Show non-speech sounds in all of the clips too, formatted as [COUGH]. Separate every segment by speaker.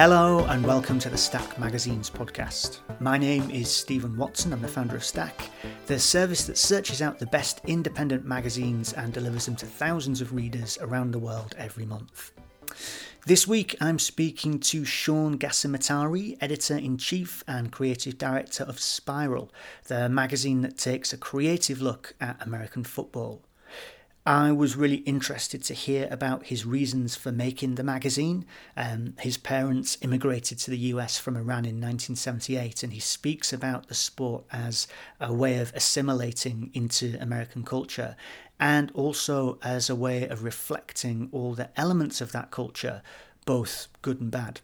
Speaker 1: Hello and welcome to the Stack Magazines podcast. My name is Stephen Watson, I'm the founder of Stack, the service that searches out the best independent magazines and delivers them to thousands of readers around the world every month. This week I'm speaking to Sean Gassimatari, editor in chief and creative director of Spiral, the magazine that takes a creative look at American football. I was really interested to hear about his reasons for making the magazine. Um, his parents immigrated to the US from Iran in 1978, and he speaks about the sport as a way of assimilating into American culture and also as a way of reflecting all the elements of that culture, both good and bad.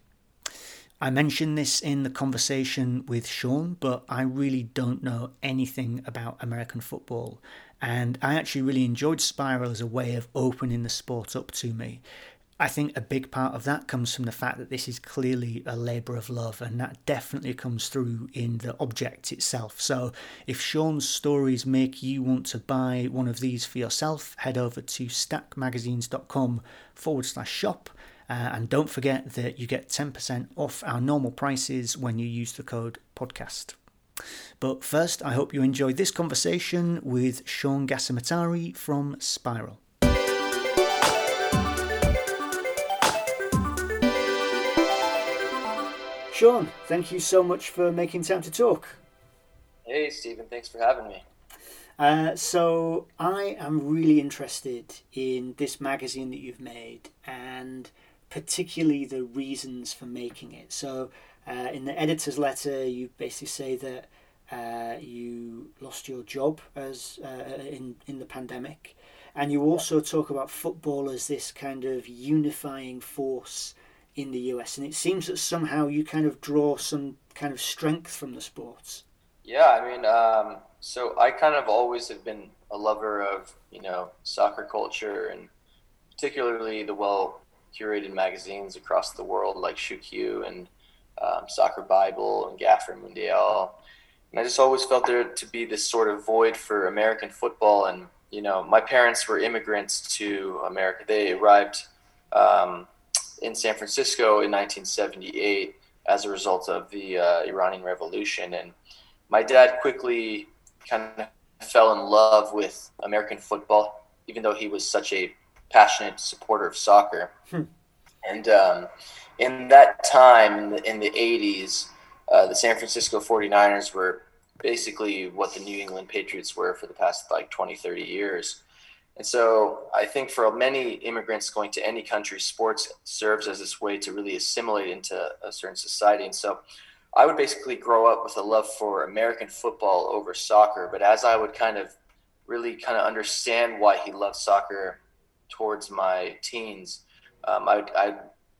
Speaker 1: I mentioned this in the conversation with Sean, but I really don't know anything about American football. And I actually really enjoyed Spiral as a way of opening the sport up to me. I think a big part of that comes from the fact that this is clearly a labour of love, and that definitely comes through in the object itself. So, if Sean's stories make you want to buy one of these for yourself, head over to stackmagazines.com forward slash shop. Uh, and don't forget that you get 10% off our normal prices when you use the code podcast. But first, I hope you enjoyed this conversation with Sean Gassimatari from Spiral. Sean, thank you so much for making time to talk.
Speaker 2: Hey, Stephen, thanks for having me.
Speaker 1: Uh, so, I am really interested in this magazine that you've made and particularly the reasons for making it. So, uh, in the editor's letter, you basically say that uh, you lost your job as uh, in in the pandemic, and you also talk about football as this kind of unifying force in the US, and it seems that somehow you kind of draw some kind of strength from the sports.
Speaker 2: Yeah, I mean, um, so I kind of always have been a lover of you know soccer culture and particularly the well curated magazines across the world like Shoot and um, Soccer Bible and Gaffer Mundial. And I just always felt there to be this sort of void for American football. And, you know, my parents were immigrants to America. They arrived um, in San Francisco in 1978 as a result of the uh, Iranian Revolution. And my dad quickly kind of fell in love with American football, even though he was such a passionate supporter of soccer. Hmm. And um, in that time, in the, in the 80s, uh, the San Francisco 49ers were basically what the New England Patriots were for the past like 20, 30 years. And so I think for many immigrants going to any country, sports serves as this way to really assimilate into a certain society. And so I would basically grow up with a love for American football over soccer. But as I would kind of really kind of understand why he loved soccer towards my teens, um, I, I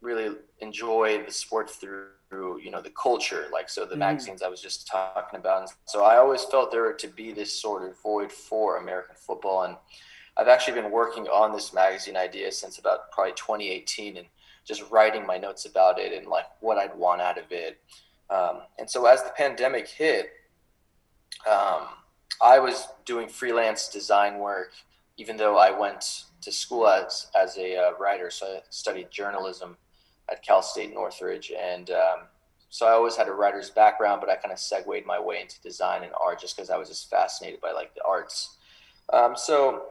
Speaker 2: really enjoy the sport through you know the culture like so the mm. magazines i was just talking about and so i always felt there to be this sort of void for american football and I've actually been working on this magazine idea since about probably 2018 and just writing my notes about it and like what I'd want out of it. Um, and so as the pandemic hit, um, I was doing freelance design work, even though I went to school as, as a uh, writer. So I studied journalism at Cal State Northridge. And um, so I always had a writer's background, but I kind of segued my way into design and art just because I was just fascinated by like the arts. Um, so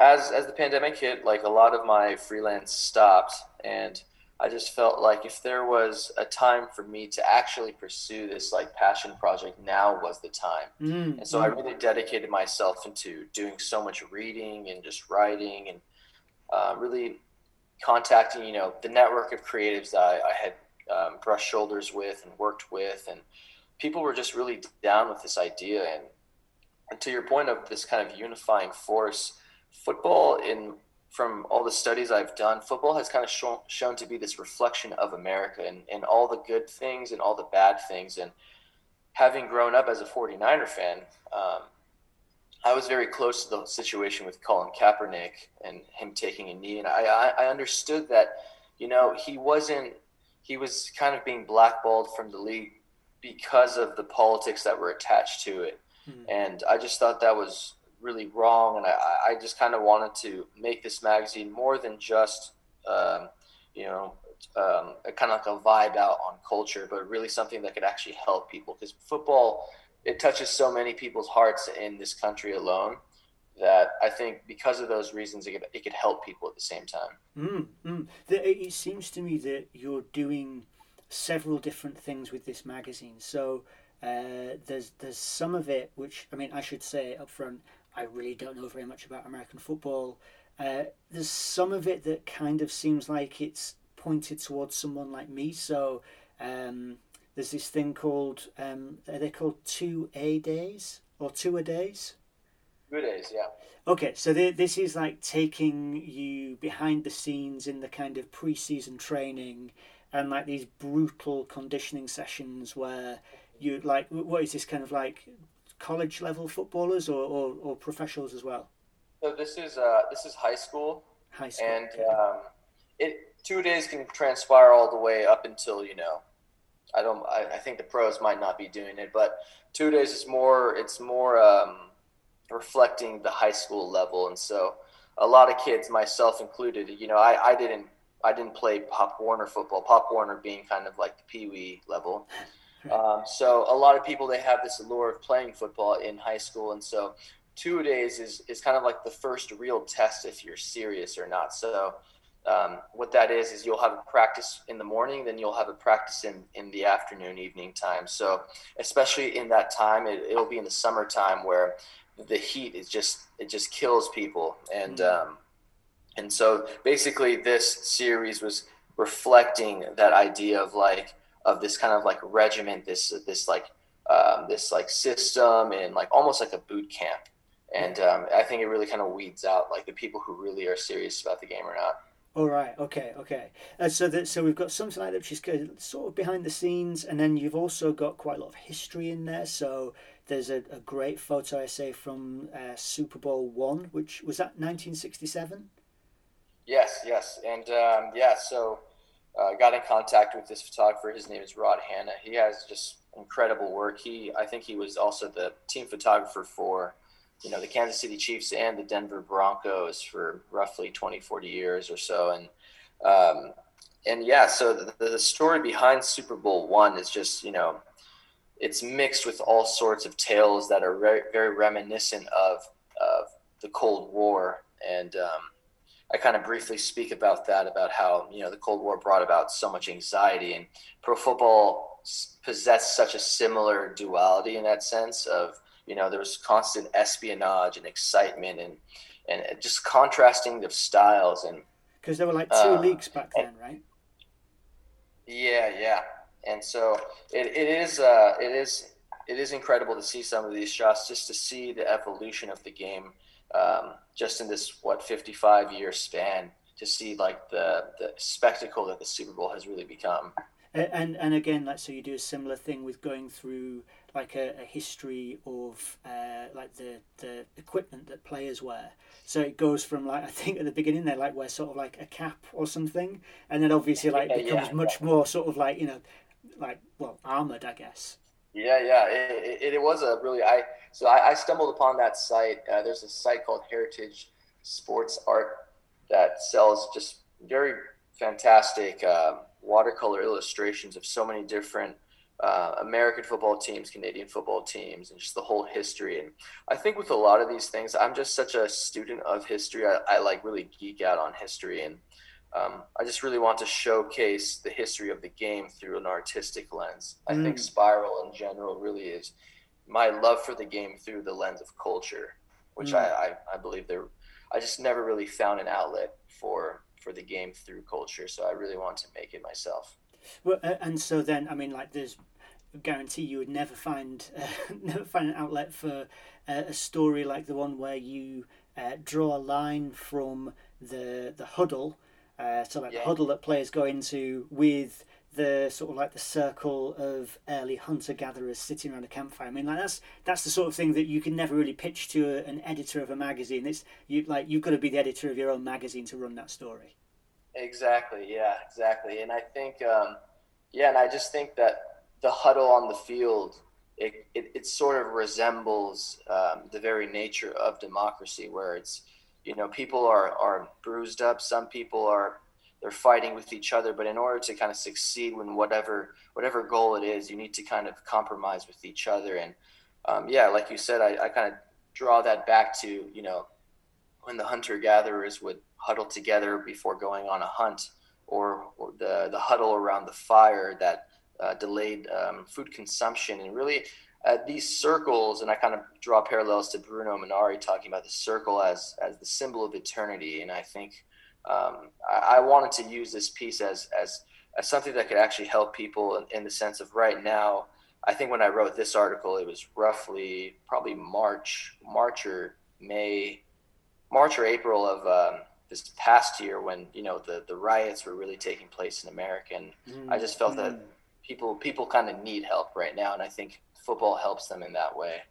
Speaker 2: as as the pandemic hit, like a lot of my freelance stopped, and I just felt like if there was a time for me to actually pursue this like passion project, now was the time. Mm-hmm. And so I really dedicated myself into doing so much reading and just writing and uh, really contacting, you know, the network of creatives that I, I had um, brushed shoulders with and worked with, and people were just really down with this idea. And, and to your point of this kind of unifying force football in from all the studies I've done, football has kind of shown, shown to be this reflection of America and, and all the good things and all the bad things. And having grown up as a 49er fan, um, I was very close to the situation with Colin Kaepernick and him taking a knee. And I, I, I understood that, you know, he wasn't, he was kind of being blackballed from the league because of the politics that were attached to it. Hmm. And I just thought that was really wrong, and I, I just kind of wanted to make this magazine more than just um, you know um, kind of like a vibe out on culture, but really something that could actually help people because football it touches so many people's hearts in this country alone that I think because of those reasons it could, it could help people at the same time.
Speaker 1: Mm, mm. The, it seems to me that you're doing several different things with this magazine. So uh, there's there's some of it which I mean I should say up front I really don't know very much about American football. Uh, there's some of it that kind of seems like it's pointed towards someone like me. So um, there's this thing called um, are they called two A days or two a days?
Speaker 2: Two days, yeah.
Speaker 1: Okay, so this is like taking you behind the scenes in the kind of pre-season training and like these brutal conditioning sessions where you like what is this kind of like college level footballers or, or, or professionals as well?
Speaker 2: So this is uh, this is high school.
Speaker 1: High school.
Speaker 2: And um, it two days can transpire all the way up until you know I don't. I, I, think the pros might not be doing it, but two days is more. It's more um, reflecting the high school level, and so a lot of kids, myself included, you know, I, I didn't. I didn't play Pop Warner football. Pop Warner being kind of like the Pee Wee level. [LAUGHS] Um, so a lot of people they have this allure of playing football in high school, and so two days is is kind of like the first real test if you're serious or not. So um, what that is is you'll have a practice in the morning then you'll have a practice in, in the afternoon evening time. So especially in that time it, it'll be in the summertime where the heat is just it just kills people. And mm-hmm. um, and so basically this series was reflecting that idea of like of this kind of like regiment this this like um, this like system and like almost like a boot camp. And um, i think it really kind of weeds out like the people who really are serious about the game or not
Speaker 1: all right. Okay. Okay. Uh, so that so we've got something like that, which is sort of behind the scenes, and then you've also got quite a lot of history in there. So there's a, a great photo I say from uh, Super Bowl one, which was that 1967.
Speaker 2: Yes. Yes. And um, yeah. So uh, got in contact with this photographer. His name is Rod Hanna. He has just incredible work. He I think he was also the team photographer for you know the Kansas City Chiefs and the Denver Broncos for roughly 20, 40 years or so, and um, and yeah, so the, the story behind Super Bowl one is just you know it's mixed with all sorts of tales that are very, very reminiscent of of the Cold War, and um, I kind of briefly speak about that about how you know the Cold War brought about so much anxiety, and pro football possessed such a similar duality in that sense of you know, there was constant espionage and excitement and and just contrasting the styles and
Speaker 1: because there were like two uh, leagues back then, right?
Speaker 2: Yeah, yeah, and so it, it is uh, it is it is incredible to see some of these shots, just to see the evolution of the game, um, just in this what fifty five year span, to see like the the spectacle that the Super Bowl has really become.
Speaker 1: And and again, like so, you do a similar thing with going through like a, a history of uh, like the the equipment that players wear. So it goes from like [LAUGHS] I think at the beginning they like wear sort of like a cap or something, and then obviously like yeah, becomes yeah, much yeah. more sort of like you know, like well armored I guess.
Speaker 2: Yeah, yeah, it, it, it was a really I so I, I stumbled upon that site. Uh, there's a site called Heritage Sports Art that sells just very fantastic uh, watercolor illustrations of so many different uh, American football teams, Canadian football teams, and just the whole history. And I think with a lot of these things, I'm just such a student of history. I, I like really geek out on history, and um, I just really want to showcase the history of the game through an artistic lens. I think mm. Spiral in general really is my love for the game through the lens of culture, which mm. I, I, I believe there. I just never really found an outlet for for the game through culture, so I really want to make it myself.
Speaker 1: Well, and so then, I mean, like, there's guarantee you would never find [LAUGHS] uh, never find an outlet for uh, a story like the one where you uh, draw a line from the the huddle, uh, so like yeah. the huddle that players go into with the sort of like the circle of early hunter gatherers sitting around a campfire. I mean, like that's that's the sort of thing that you can never really pitch to a, an editor of a magazine. It's you like you've got to be the editor of your own magazine to run that story.
Speaker 2: Exactly. Yeah. Exactly. And I think, um, yeah, and I just think that the huddle on the field, it, it, it sort of resembles um, the very nature of democracy, where it's, you know, people are, are bruised up. Some people are they're fighting with each other. But in order to kind of succeed in whatever whatever goal it is, you need to kind of compromise with each other. And um, yeah, like you said, I, I kind of draw that back to you know when the hunter gatherers would huddle together before going on a hunt, or, or the the huddle around the fire that uh, delayed um, food consumption, and really uh, these circles, and I kind of draw parallels to Bruno Munari talking about the circle as as the symbol of eternity, and I think um, I, I, wanted to use this piece as as as something that could actually help people in, in, the sense of right now. I think when I wrote this article, it was roughly probably March, March or May, March or April of um, this past year when you know the the riots were really taking place in America, and mm-hmm. I just felt that mm. People people kind of need help right now, and I think football helps them in that way.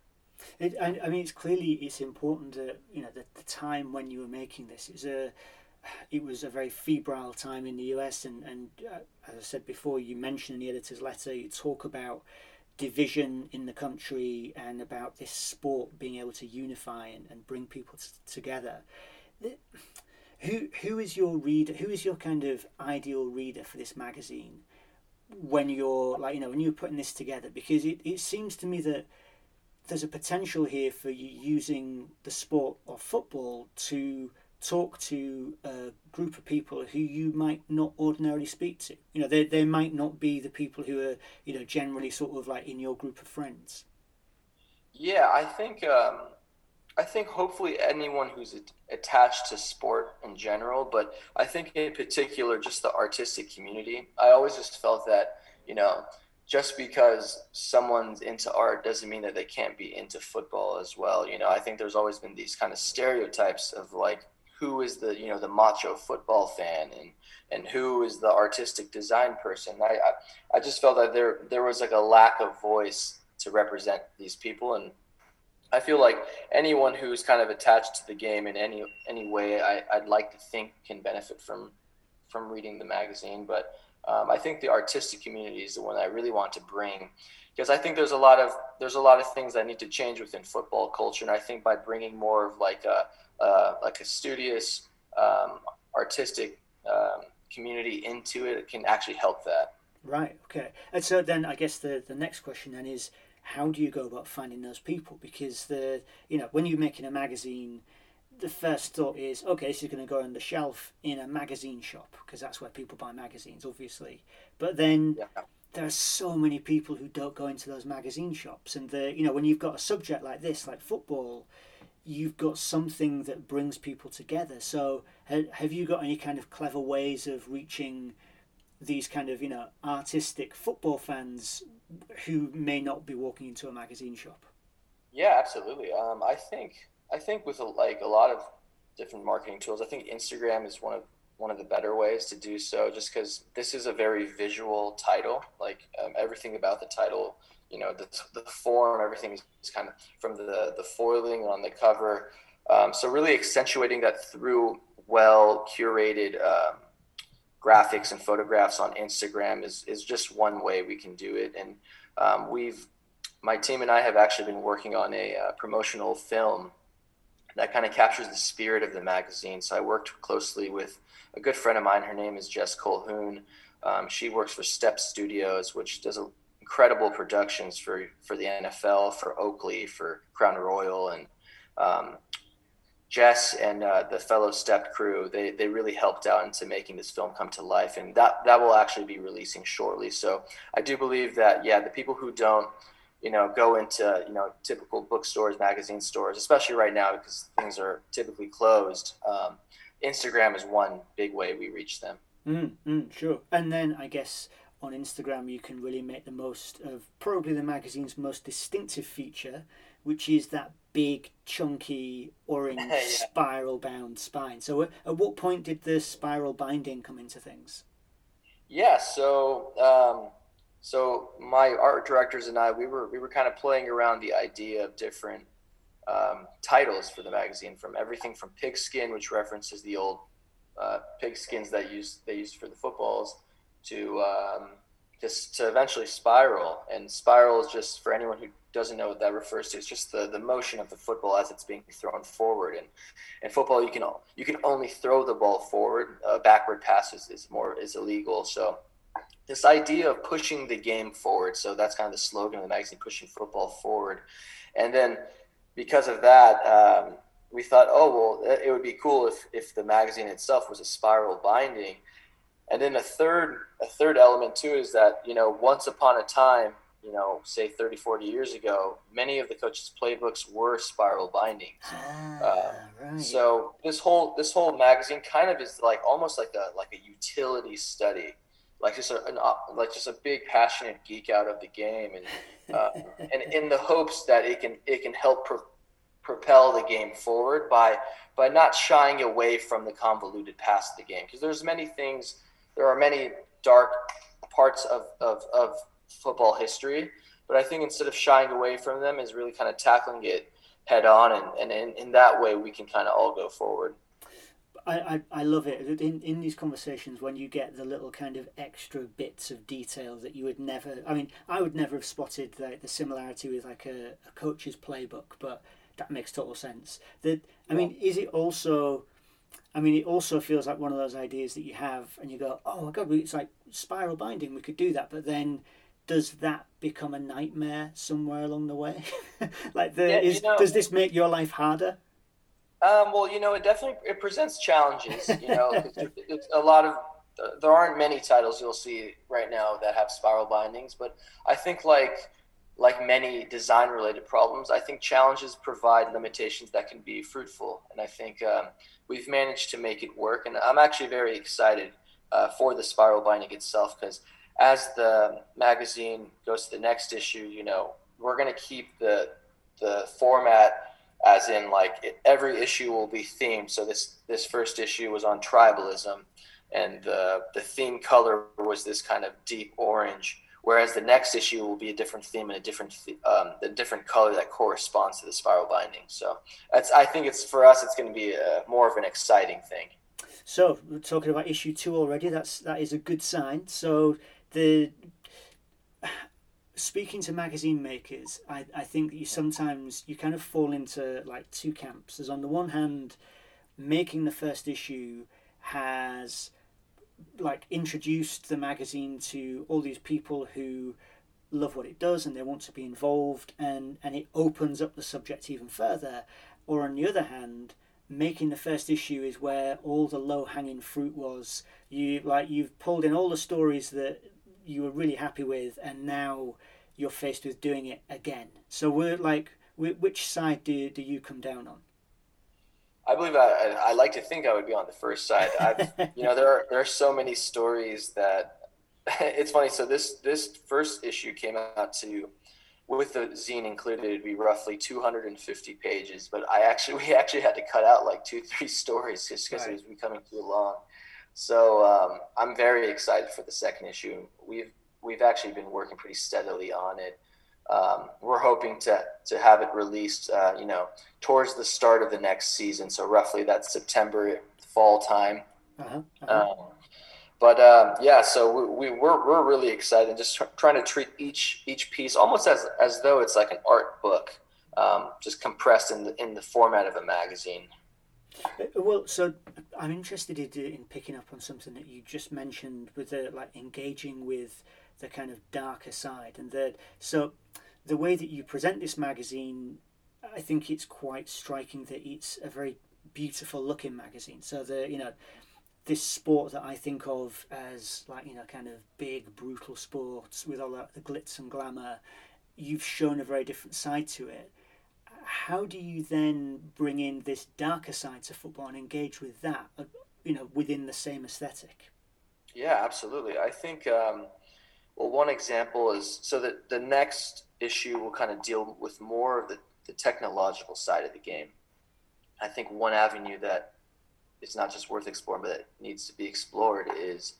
Speaker 1: It, I, I, mean, it's clearly it's important that you know the, the time when you were making this is a it was a very febrile time in the US, and and uh, as I said before, you mentioned in the editor's letter, you talk about division in the country and about this sport being able to unify and, and bring people t- together. The, who who is your reader? Who is your kind of ideal reader for this magazine? When you're like you know when you're putting this together because it, it seems to me that there's a potential here for you using the sport of football to talk to a group of people who you might not ordinarily speak to. You know they, they might not be the people who are you know generally sort of like in your group of friends.
Speaker 2: Yeah i think um I think hopefully anyone who's attached to sport in general, but I think in particular just the artistic community. I always just felt that you know just because someone's into art doesn't mean that they can't be into football as well. You know, I think there's always been these kind of stereotypes of like who is the you know the macho football fan and and who is the artistic design person. I I, I just felt that there there was like a lack of voice to represent these people and I feel like anyone who's kind of attached to the game in any any way, I, would like to think can benefit from from reading the magazine. But um, I think the artistic community is the one I really want to bring because I think there's a lot of there's a lot of things that need to change within football culture, and I think by bringing more of like a like a studious um, artistic um, community into it, it can actually help that.
Speaker 1: Right. Okay. And so then I guess the the next question then is how do you go about finding those people? Because the you know when you're making a magazine, the first thought is okay, this is going to go on the shelf in a magazine shop because that's where people buy magazines, obviously. But then yeah. there are so many people who don't go into those magazine shops, and the you know when you've got a subject like this, like football. You've got something that brings people together. So, have you got any kind of clever ways of reaching these kind of you know artistic football fans who may not be walking into a magazine shop.
Speaker 2: Yeah, absolutely. Um, I think I think with a, like a lot of different marketing tools, I think Instagram is one of one of the better ways to do so. Just because this is a very visual title, like um, everything about the title, you know, the the form, everything is kind of from the the foiling on the cover. Um, so really accentuating that through well curated um, graphics and photographs on Instagram is, is just one way we can do it. And um, we've, my team and I have actually been working on a uh, promotional film that kind of captures the spirit of the magazine. So I worked closely with a good friend of mine. Her name is Jess Colhoun. Um, she works for Step Studios, which does incredible productions for, for the NFL, for Oakley, for Crown Royal, and um, Jess and uh, the fellow Step crew, they, they really helped out into making this film come to life, and that that will actually be releasing shortly. So I do believe that yeah, the people who don't, you know, go into you know typical bookstores, magazine stores, especially right now because things are typically closed. Um, Instagram is one big way we reach them.
Speaker 1: Mm, mm, sure, and then I guess on Instagram you can really make the most of probably the magazine's most distinctive feature, which is that big, chunky, orange, [LAUGHS] yeah. spiral bound spine. So, at, at, what point did the spiral binding come into things?
Speaker 2: Yeah, so um, so my art directors and I, we were we were kind of playing around the idea of different um, titles for the magazine, from everything from pigskin, which references the old uh, pigskins that used they used for the footballs, to um, just to eventually spiral. And spiral is just for anyone who doesn't know what that refers to, it's just the, the motion of the football as it's being thrown forward. And in football, you can you can only throw the ball forward. Uh, backward passes is more is illegal. So this idea of pushing the game forward. So that's kind of the slogan of the magazine, pushing football forward. And then because of that, um, we thought, oh well, it would be cool if if the magazine itself was a spiral binding. And then a third a third element too is that you know once upon a time you know, say 30, 40 years ago, many of the coaches' playbooks were spiral bindings. Ah, uh, right. So this whole this whole magazine kind of is like almost like a like a utility study, like just a an, like just a big passionate geek out of the game, and uh, [LAUGHS] and in the hopes that it can it can help pro- propel the game forward by by not shying away from the convoluted past of the game because there's many things there are many dark parts of, of, of football history. But I think instead of shying away from them, is really kind of tackling it head on, and, and in, in that way, we can kind of all go forward.
Speaker 1: I, I, I love it in in these conversations when you get the little kind of extra bits of detail that you would never I mean I would never have spotted the, the similarity with like a, a coach's playbook but that makes total sense that I mean is it also I mean it also feels like one of those ideas that you have and you go oh my god it's like spiral binding we could do that but then does that become a nightmare somewhere along the way? [LAUGHS] like, the, yeah, is, know, does this make your life harder?
Speaker 2: Um, well, you know, it definitely it presents challenges. You know, [LAUGHS] it's, it's a lot of there aren't many titles you'll see right now that have spiral bindings, but I think like like many design related problems, I think challenges provide limitations that can be fruitful, and I think um, we've managed to make it work. And I'm actually very excited uh, for the spiral binding itself because as the magazine goes to the next issue, you know, we're going to keep the the format as in like it, every issue will be themed. So this this first issue was on tribalism, and the the theme color was this kind of deep orange. Whereas the next issue will be a different theme and a different um, different color that corresponds to the spiral binding. So that's I think it's for us it's going to be a, more of an exciting thing.
Speaker 1: So we're talking about issue two already. That's that is a good sign. So the [SIGHS] speaking to magazine makers, I, I think that you sometimes you kind of fall into like two camps. As on the one hand, making the first issue has like introduced the magazine to all these people who love what it does and they want to be involved and and it opens up the subject even further. Or on the other hand making the first issue is where all the low hanging fruit was. You like you've pulled in all the stories that you were really happy with, and now you're faced with doing it again. So we're like, which side do do you come down on?
Speaker 2: I believe I, I, like to think I would be on the first side. I've, [LAUGHS] you know, there are there are so many stories that [LAUGHS] it's funny. So this this first issue came out to with the zine included, it'd be roughly 250 pages. But I actually we actually had to cut out like two three stories just because right. it was becoming too long. So um, I'm very excited for the second issue. We've we've actually been working pretty steadily on it. Um, we're hoping to to have it released, uh, you know, towards the start of the next season. So roughly that September fall time. Uh-huh, uh-huh. Um, but um, yeah, so we, we we're we're really excited. Just tr- trying to treat each each piece almost as as though it's like an art book, um, just compressed in the in the format of a magazine.
Speaker 1: Uh, well, so I'm interested in picking up on something that you just mentioned with the like engaging with the kind of darker side, and that so the way that you present this magazine, I think it's quite striking that it's a very beautiful looking magazine. So the you know this sport that I think of as like you know kind of big brutal sports with all that, the glitz and glamour, you've shown a very different side to it how do you then bring in this darker side to football and engage with that, uh, you know, within the same aesthetic?
Speaker 2: Yeah, absolutely. I think, um, well, one example is so that the next issue will kind of deal with more of the, the technological side of the game. I think one avenue that is not just worth exploring, but needs to be explored is,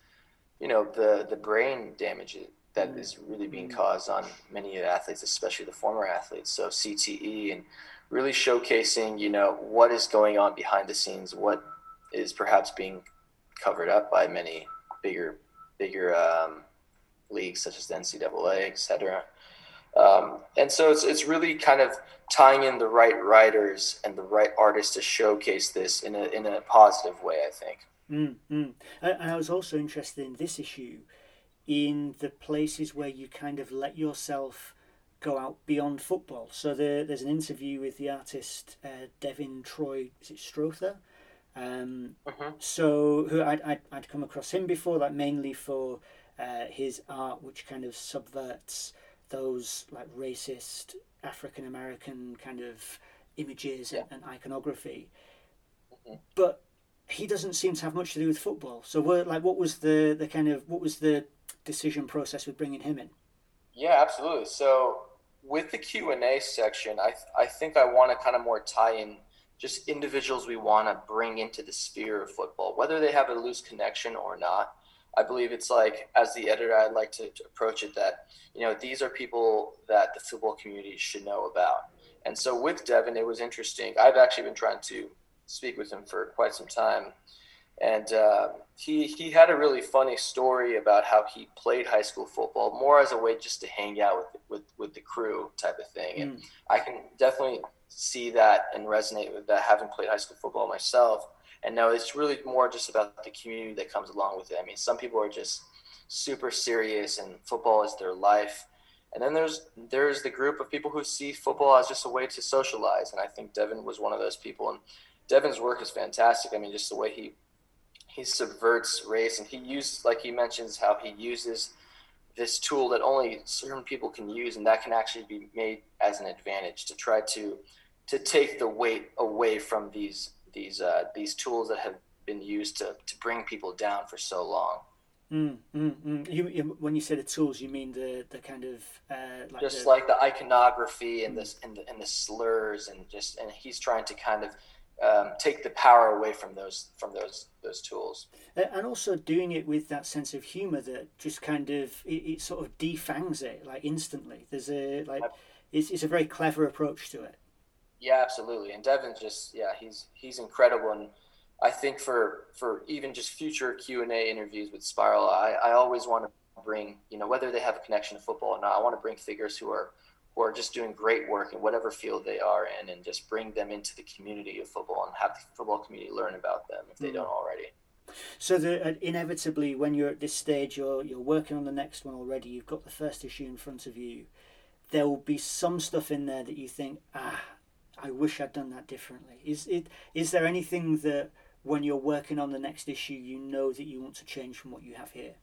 Speaker 2: you know, the the brain damage that is really being caused on many athletes, especially the former athletes. So CTE and really showcasing, you know, what is going on behind the scenes, what is perhaps being covered up by many bigger, bigger um, leagues such as the NCAA, etc. Um, and so it's, it's really kind of tying in the right writers and the right artists to showcase this in a, in a positive way, I think.
Speaker 1: Mm-hmm. And I was also interested in this issue in the places where you kind of let yourself go out beyond football. So there, there's an interview with the artist uh, Devin Troy, is it Strother? Um, uh-huh. So who I'd, I'd, I'd come across him before, like mainly for uh, his art, which kind of subverts those like racist African American kind of images yeah. and, and, iconography. Mm-hmm. But he doesn't seem to have much to do with football. So, what, like, what was the, the kind of what was the decision process with bringing him in?
Speaker 2: Yeah, absolutely. So, with the Q and A section, I I think I want to kind of more tie in just individuals we want to bring into the sphere of football, whether they have a loose connection or not. I believe it's like, as the editor, I'd like to, to, approach it that, you know, these are people that the football community should know about. And so with Devin, it was interesting. I've actually been trying to speak with him for quite some time. And uh, he, he had a really funny story about how he played high school football more as a way just to hang out with, with, with the crew type of thing. And mm. I can definitely see that and resonate with that, having played high school football myself and no, it's really more just about the community that comes along with it. I mean, some people are just super serious and football is their life. And then there's there's the group of people who see football as just a way to socialize. And I think Devin was one of those people. And Devin's work is fantastic. I mean, just the way he he subverts race and he uses like he mentions how he uses this tool that only certain people can use and that can actually be made as an advantage to try to to take the weight away from these these uh, these tools that have been used to, to bring people down for so long.
Speaker 1: Mm, mm, mm. You, you, when you say the tools, you mean the the kind of uh,
Speaker 2: like just the... like the iconography and this and the and the slurs and just and he's trying to kind of um, take the power away from those from those those tools.
Speaker 1: And also doing it with that sense of humor that just kind of it, it sort of defangs it like instantly. There's a like it's, it's a very clever approach to it.
Speaker 2: Yeah, absolutely. And Devin just yeah, he's he's incredible and I think for for even just future Q and A interviews with Spiral, I, I always want to bring you know whether they have a connection to football or not. I want to bring figures who are who are just doing great work in whatever field they are in, and just bring them into the community of football and have the football community learn about them if they mm. don't already.
Speaker 1: So the, uh, inevitably, when you're at this stage, you're you're working on the next one already. You've got the first issue in front of you. There will be some stuff in there that you think, ah, I wish I'd done that differently. Is it is there anything that when you're working on the next issue you know that you want to change from what you have here?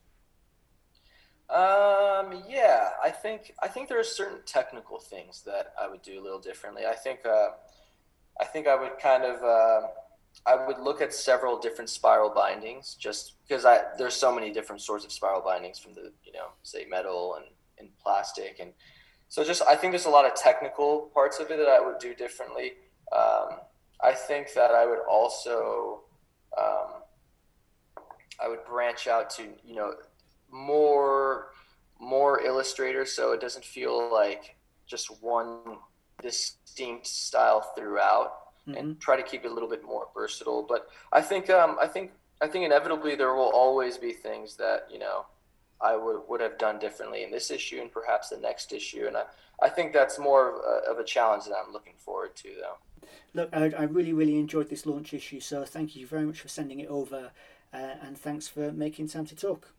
Speaker 2: Um, yeah, I think I think there are certain technical things that I would do a little differently. I think uh, I think I would kind of uh, I would look at several different spiral bindings just because I there's so many different sorts of spiral bindings from the you know say metal and, and plastic and so just I think there's a lot of technical parts of it that I would do differently. Um, I think that I would also um, I would branch out to you know more more illustrators so it doesn't feel like just one distinct style throughout mm-hmm. and try to keep it a little bit more versatile but i think um, i think i think inevitably there will always be things that you know I would, would have done differently in this issue and perhaps the next issue. And I, I think that's more of a, of a challenge that I'm looking forward to, though.
Speaker 1: Look, I, I really, really enjoyed this launch issue, so thank you very much for sending it over uh, and thanks for making time to talk.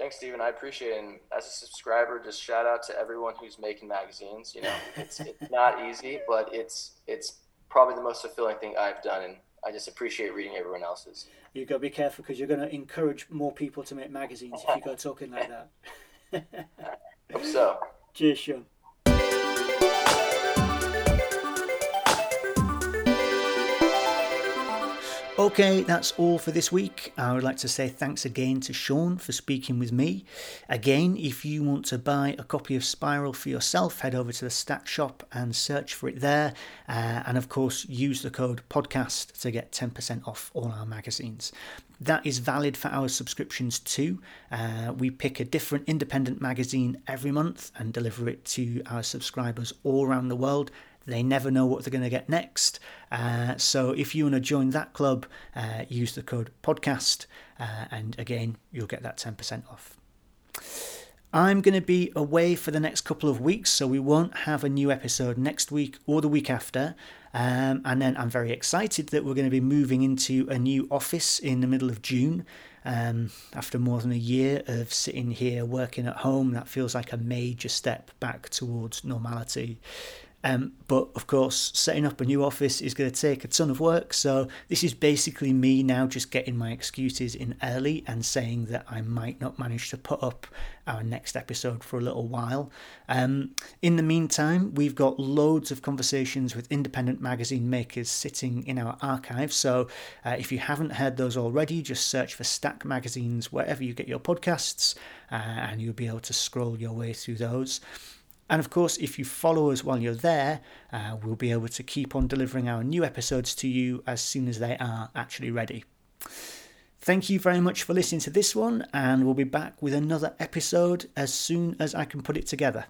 Speaker 2: Thanks, Stephen. I appreciate it. And as a subscriber, just shout out to everyone who's making magazines. You know, it's, [LAUGHS] it's not easy, but it's it's probably the most fulfilling thing I've done, and I just appreciate reading everyone else's
Speaker 1: you got to be careful because you're going to encourage more people to make magazines if you go talking like that. [LAUGHS]
Speaker 2: Hope so.
Speaker 1: Cheers, Sean. Okay, that's all for this week. I would like to say thanks again to Sean for speaking with me. Again, if you want to buy a copy of Spiral for yourself, head over to the Stack Shop and search for it there. Uh, and of course, use the code podcast to get 10% off all our magazines. That is valid for our subscriptions too. Uh, we pick a different independent magazine every month and deliver it to our subscribers all around the world they never know what they're going to get next. Uh, so if you want to join that club, uh, use the code podcast, uh, and again, you'll get that 10% off. I'm going to be away for the next couple of weeks, so we won't have a new episode next week or the week after. Um, and then I'm very excited that we're going to be moving into a new office in the middle of June. Um, after more than a year of sitting here working at home, that feels like a major step back towards normality. Um, but of course, setting up a new office is going to take a ton of work. So this is basically me now just getting my excuses in early and saying that I might not manage to put up our next episode for a little while. Um, in the meantime, we've got loads of conversations with independent magazine makers sitting in our archive. So uh, if you haven't heard those already, just search for Stack Magazines wherever you get your podcasts, uh, and you'll be able to scroll your way through those. And of course, if you follow us while you're there, uh, we'll be able to keep on delivering our new episodes to you as soon as they are actually ready. Thank you very much for listening to this one, and we'll be back with another episode as soon as I can put it together.